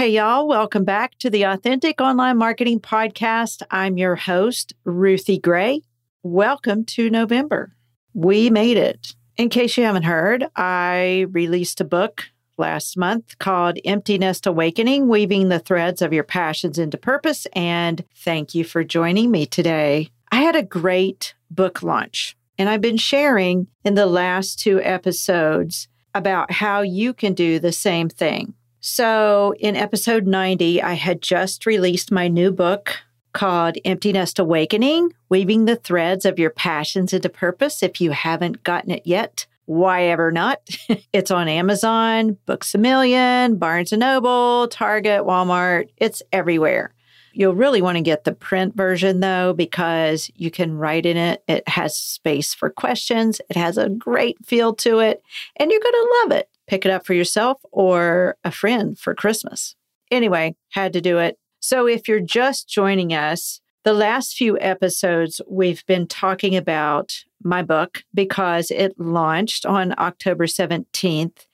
Hey, y'all, welcome back to the Authentic Online Marketing Podcast. I'm your host, Ruthie Gray. Welcome to November. We made it. In case you haven't heard, I released a book last month called Empty Nest Awakening Weaving the Threads of Your Passions into Purpose. And thank you for joining me today. I had a great book launch, and I've been sharing in the last two episodes about how you can do the same thing. So, in episode 90, I had just released my new book called Empty Nest Awakening Weaving the Threads of Your Passions into Purpose. If you haven't gotten it yet, why ever not? it's on Amazon, Books a Million, Barnes and Noble, Target, Walmart. It's everywhere. You'll really want to get the print version though, because you can write in it. It has space for questions. It has a great feel to it, and you're going to love it pick it up for yourself or a friend for Christmas. Anyway, had to do it. So if you're just joining us, the last few episodes we've been talking about my book because it launched on October 17th.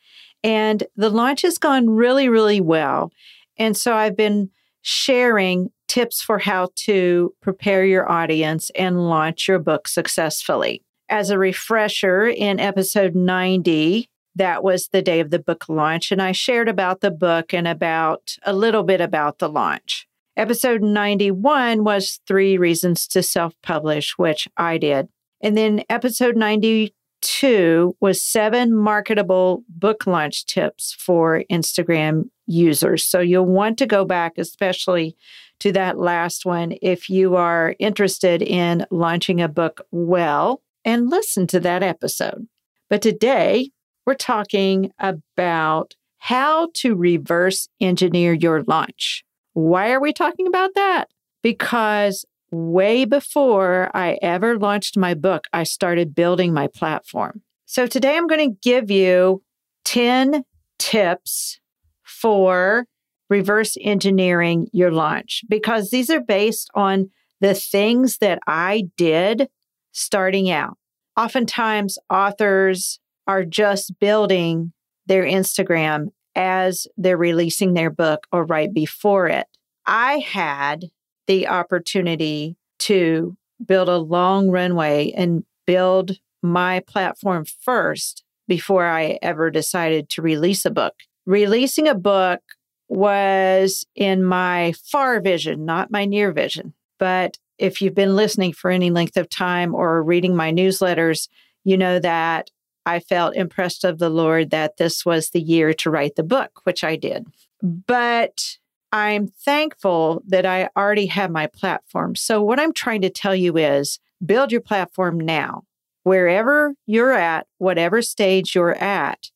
And the launch has gone really, really well. And so I've been sharing tips for how to prepare your audience and launch your book successfully. As a refresher, in episode 90, that was the day of the book launch. And I shared about the book and about a little bit about the launch. Episode 91 was three reasons to self publish, which I did. And then episode 92 was seven marketable book launch tips for Instagram users. So you'll want to go back, especially to that last one, if you are interested in launching a book well, and listen to that episode. But today, we're talking about how to reverse engineer your launch. Why are we talking about that? Because way before I ever launched my book, I started building my platform. So today I'm going to give you 10 tips for reverse engineering your launch because these are based on the things that I did starting out. Oftentimes, authors are just building their Instagram as they're releasing their book or right before it. I had the opportunity to build a long runway and build my platform first before I ever decided to release a book. Releasing a book was in my far vision, not my near vision. But if you've been listening for any length of time or reading my newsletters, you know that I felt impressed of the Lord that this was the year to write the book, which I did. But I'm thankful that I already have my platform. So, what I'm trying to tell you is build your platform now. Wherever you're at, whatever stage you're at,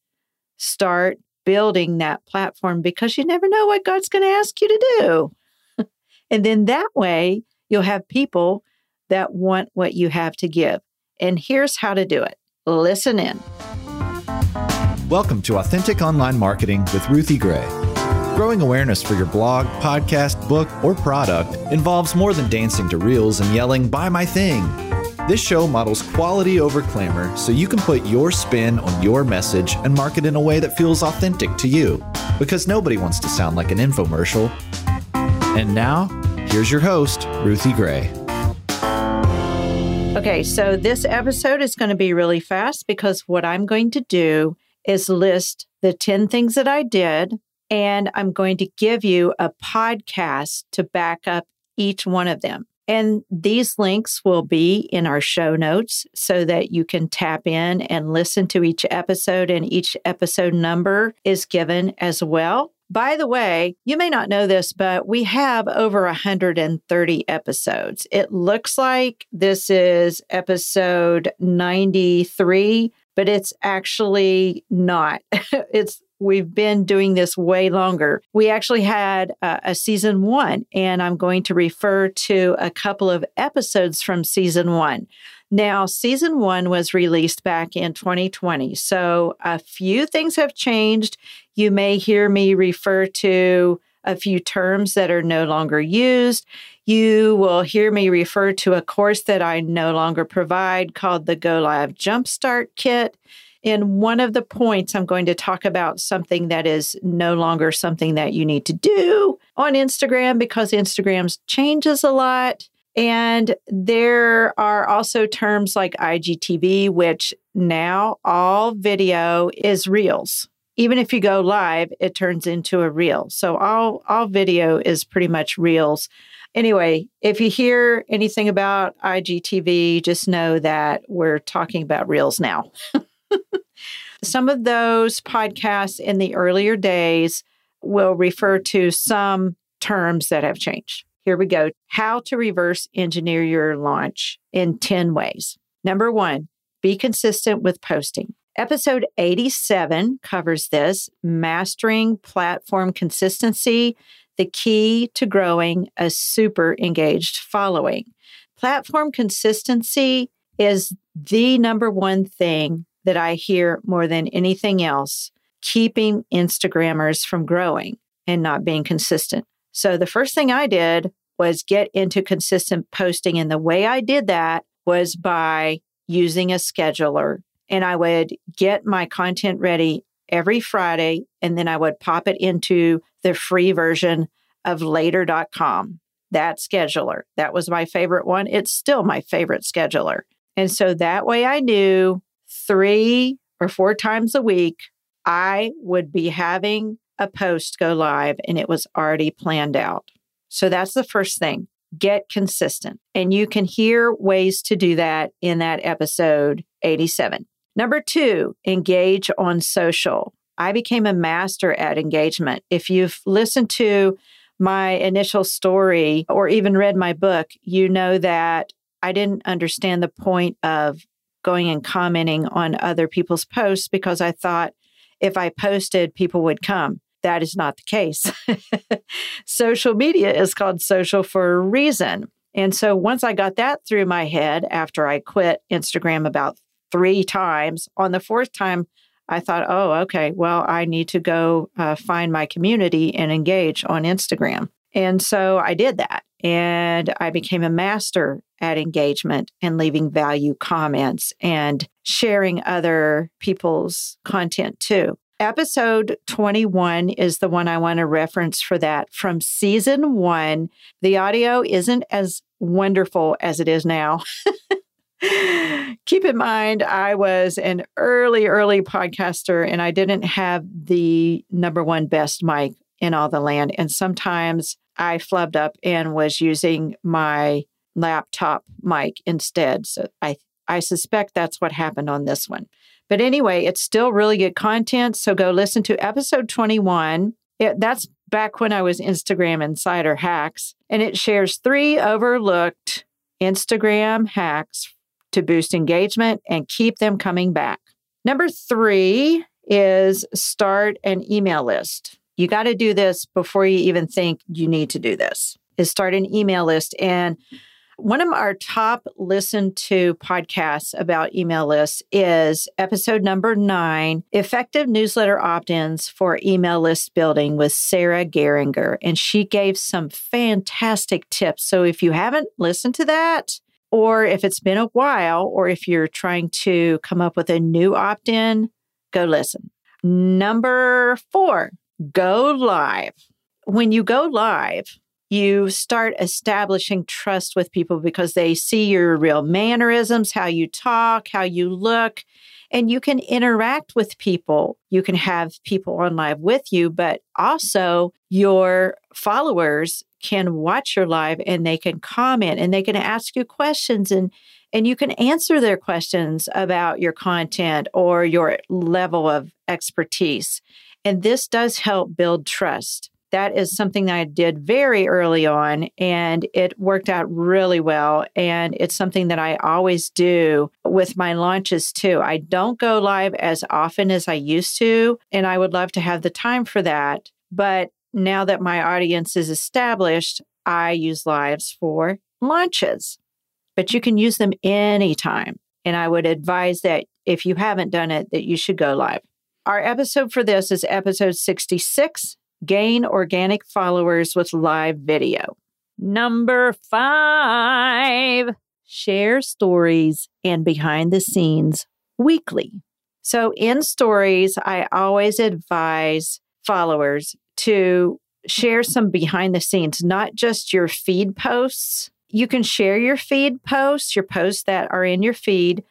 start building that platform because you never know what God's going to ask you to do. and then that way, you'll have people that want what you have to give. And here's how to do it Listen in. Welcome to Authentic Online Marketing with Ruthie Gray. Growing awareness for your blog, podcast, book, or product involves more than dancing to reels and yelling, Buy my thing. This show models quality over clamor so you can put your spin on your message and market in a way that feels authentic to you. Because nobody wants to sound like an infomercial. And now, here's your host, Ruthie Gray. Okay, so this episode is going to be really fast because what I'm going to do is list the 10 things that I did, and I'm going to give you a podcast to back up each one of them. And these links will be in our show notes so that you can tap in and listen to each episode, and each episode number is given as well. By the way, you may not know this, but we have over 130 episodes. It looks like this is episode 93, but it's actually not. it's we've been doing this way longer. We actually had a, a, season one, and I'm going to refer to a couple of episodes from season one. Now, season one was released back in 2020. So a few things have changed. You may hear me refer to a few terms that are no longer used. You will hear me refer to a course that I no longer provide called the Go Live Jumpstart Kit. In one of the points, I'm going to talk about something that is no longer something that you need to do on Instagram because Instagram changes a lot. And there are also terms like IGTV, which now all video is reels. Even if you go live, it turns into a reel. So all, all video is pretty much reels. Anyway, if you hear anything about IGTV, just know that we're talking about reels now. some of those podcasts in the earlier days will refer to some terms that have changed. Here we go. How to reverse engineer your launch in 10 ways. Number one, be consistent with posting. Episode 87 covers this mastering platform consistency, the key to growing a super engaged following. Platform consistency is the number one thing that I hear more than anything else keeping Instagrammers from growing and not being consistent. So the first thing I did was get into consistent posting. And the way I did that was by using a scheduler. And I would get my content ready every Friday, and then I would pop it into the free version of later.com. That scheduler. That was my favorite one. It's still my favorite scheduler. And so that way I knew three or four times a week, I would be having a post go live and it was already planned out. So that's the first thing. Get consistent. And you can hear ways to do that in that episode 87. Number two, engage on social. I became a master at engagement. If you've listened to my initial story or even read my book, you know that I didn't understand the point of going and commenting on other people's posts because I thought if I posted, people would come. That is not the case. social media is called social for a reason. And so once I got that through my head after I quit Instagram about three times, on the fourth time, I thought, oh, okay, well, I need to go uh, find my community and engage on Instagram. And so I did that. And I became a master at engagement and leaving value comments and sharing other people's content too. Episode 21 is the one I want to reference for that from season one. The audio isn't as wonderful as it is now. Keep in mind, I was an early, early podcaster and I didn't have the number one best mic in all the land. And sometimes I flubbed up and was using my laptop mic instead. So I, I suspect that's what happened on this one. But anyway, it's still really good content. So go listen to episode 21. It, that's back when I was Instagram Insider Hacks, and it shares three overlooked Instagram hacks to boost engagement and keep them coming back. Number three is start an email list. You got to do this before you even think you need to do this. Is start an email list and one of our top listened to podcasts about email lists is episode number nine Effective Newsletter Opt ins for Email List Building with Sarah Geringer. And she gave some fantastic tips. So if you haven't listened to that, or if it's been a while, or if you're trying to come up with a new opt in, go listen. Number four, go live. When you go live, you start establishing trust with people because they see your real mannerisms, how you talk, how you look, and you can interact with people. You can have people on live with you, but also your followers can watch your live and they can comment and they can ask you questions and and you can answer their questions about your content or your level of expertise. And this does help build trust that is something that I did very early on and it worked out really well. And it's something that I always do with my launches too. I don't go live as often as I used to, and I would love to have the time for that. But now that my audience is established, I use lives for launches. But you can use them anytime. And I would advise that if you haven't done it, that you should go live. Our episode for this is episode 66 gain organic followers with live video. Number five, share stories and behind the scenes weekly. So in stories, I always advise followers to share some behind the scenes, not just your feed posts. You can share your feed posts, your posts that are in your feed,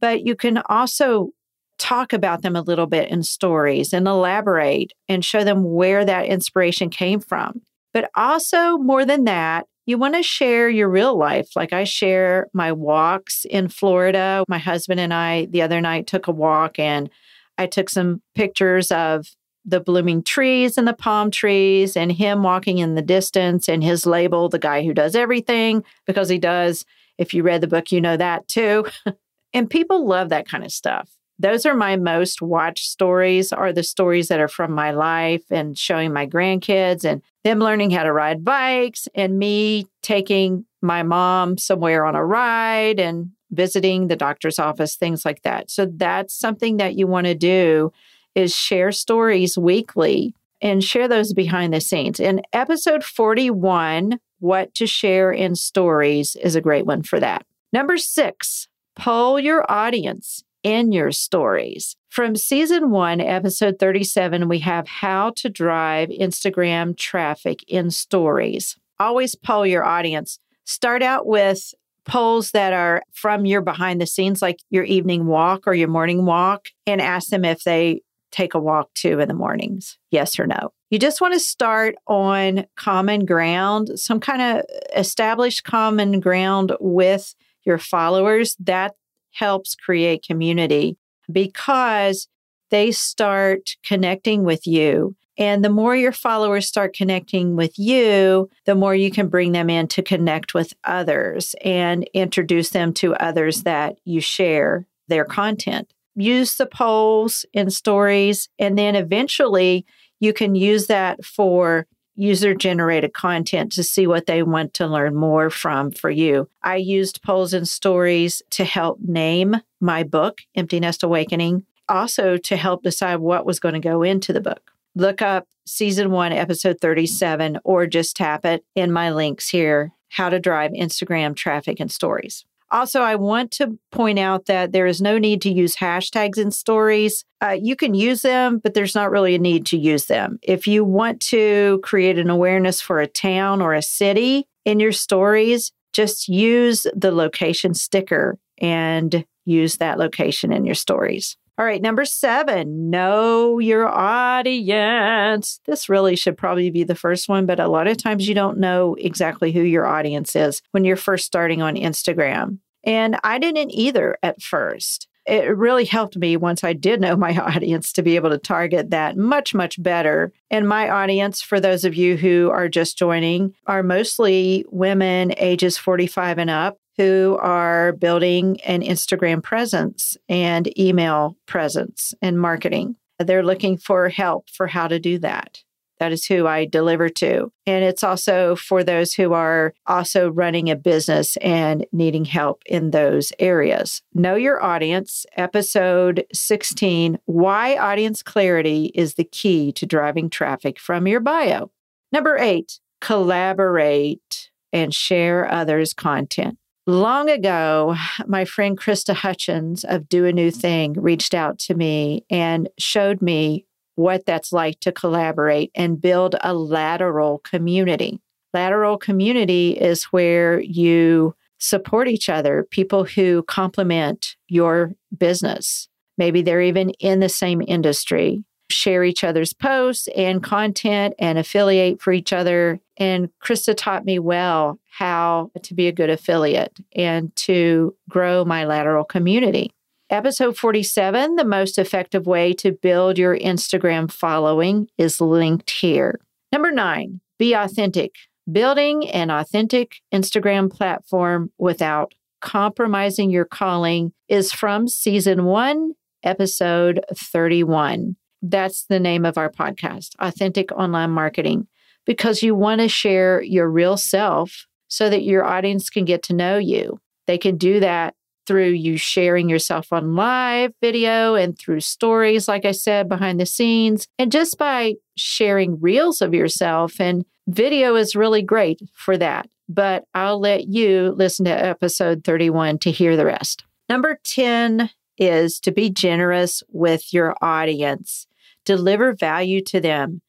but you can also talk about them a little bit in stories and elaborate and show them where that inspiration came from. But also, more than that, you want to share your real life. Like I share my walks in Florida. My husband and I, the other night, took a walk and I took some pictures of the blooming trees and the palm trees and him walking in the distance and his label, the guy who does everything, because he does. If you read the book, you know that too. and people love that kind of stuff those are my most watched stories are the stories that are from my life and showing my grandkids and them learning how to ride bikes and me taking my mom somewhere on a ride and visiting the doctor's office things like that. So that's something that you want to do is share stories weekly and share those behind the scenes. In episode 41 what to share in stories is a great one for that. Number 6 poll your audience in your stories. From season one, episode 37, we have how to drive Instagram traffic in stories. Always poll your audience. Start out with polls that are from your behind the scenes, like your evening walk or your morning walk, and ask them if they take a walk too in the mornings, yes or no. You just want to start on common ground, some kind of established common ground with your followers. That helps create community because they start connecting with you. And the more your followers start connecting with you, the more you can bring them in to connect with others and introduce them to others that you share their content. Use the polls in stories, and then eventually you can use that for user generated content to see what they want to learn more from for you. I used polls and stories to help name my book, Empty Nest Awakening, also to help decide what was going to go into the book. Look up season one, episode 37, or just tap it in my links here how to drive Instagram traffic and stories. Also, I want to point out that there is no need to use hashtags in stories. Uh, you can use them, but there's not really a need to use them. If you want to create an awareness for a town or a city in your stories, just use the location sticker and use that location in your stories. All right, number seven, know your audience. This really should probably be the first one, but a lot of times you don't know exactly who your audience is when you're first starting on Instagram. And I didn't either at first. It really helped me once I did know my audience to be able to target that much, much better. And my audience, for those of you who are just joining, are mostly women ages 45 and up who are building an Instagram presence and email presence and marketing. They're looking for help for how to do that. That is who I deliver to. And it's also for those who are also running a business and needing help in those areas. Know your audience, episode 16 Why Audience Clarity is the Key to Driving Traffic from Your Bio. Number eight, collaborate and share others' content. Long ago, my friend Krista Hutchins of Do a New Thing reached out to me and showed me what that's like to collaborate and build a lateral community. Lateral community is where you support each other, people who complement your business. Maybe they're even in the same industry share each other's posts and content and affiliate for each other. And Krista taught me well how to be a good affiliate and to grow my lateral community. Episode 47 The most effective way to build your Instagram following is linked here. Number nine, be authentic. Building an authentic Instagram platform without compromising your calling is from season one, episode 31. That's the name of our podcast, Authentic Online Marketing, because you want to share your real self so that your audience can get to know you. They can do that through you sharing yourself on live video and through stories, like I said, behind the scenes, and just by sharing reels of yourself. And video is really great for that. But I'll let you listen to episode 31 to hear the rest. Number 10 is to be generous with your audience, deliver value to them.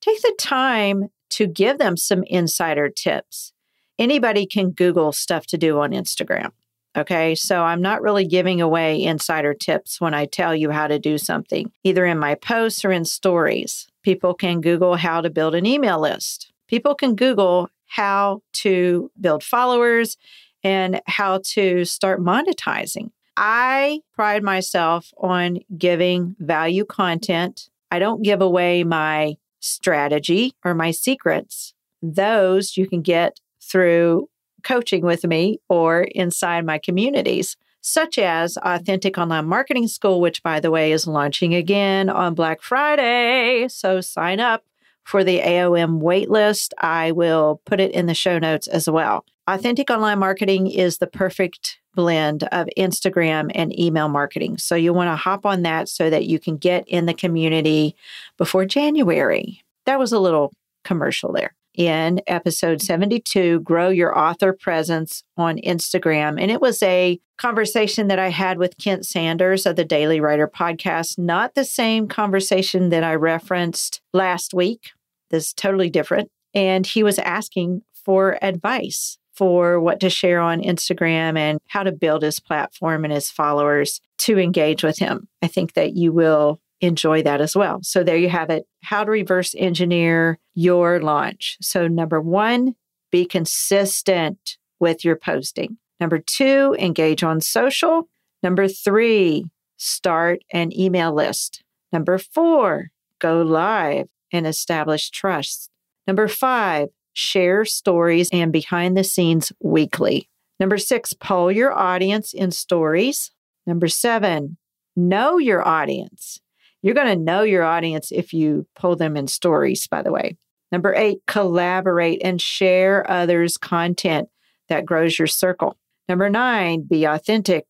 Take the time to give them some insider tips. Anybody can Google stuff to do on Instagram. Okay. So I'm not really giving away insider tips when I tell you how to do something, either in my posts or in stories. People can Google how to build an email list. People can Google how to build followers and how to start monetizing. I pride myself on giving value content. I don't give away my strategy or my secrets. Those you can get through coaching with me or inside my communities, such as Authentic Online Marketing School, which, by the way, is launching again on Black Friday. So sign up for the AOM waitlist. I will put it in the show notes as well. Authentic Online Marketing is the perfect blend of Instagram and email marketing. So you want to hop on that so that you can get in the community before January. That was a little commercial there in episode mm-hmm. 72 Grow Your Author Presence on Instagram. And it was a conversation that I had with Kent Sanders of the Daily Writer podcast, not the same conversation that I referenced last week. This is totally different. And he was asking for advice for what to share on Instagram and how to build his platform and his followers to engage with him. I think that you will enjoy that as well. So there you have it how to reverse engineer your launch. So, number one, be consistent with your posting. Number two, engage on social. Number three, start an email list. Number four, go live and establish trust. Number five, share stories and behind the scenes weekly. Number six, poll your audience in stories. Number seven, know your audience. You're going to know your audience if you pull them in stories, by the way. Number eight, collaborate and share others' content that grows your circle. Number nine, be authentic.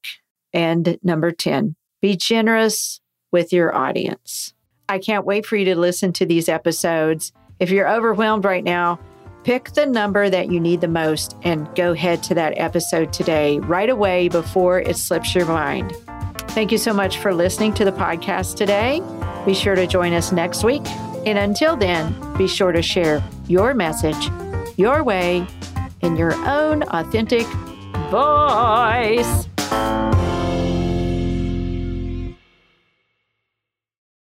And number 10, be generous with your audience. I can't wait for you to listen to these episodes. If you're overwhelmed right now, pick the number that you need the most and go head to that episode today, right away before it slips your mind. Thank you so much for listening to the podcast today. Be sure to join us next week. And until then, be sure to share your message your way in your own authentic voice.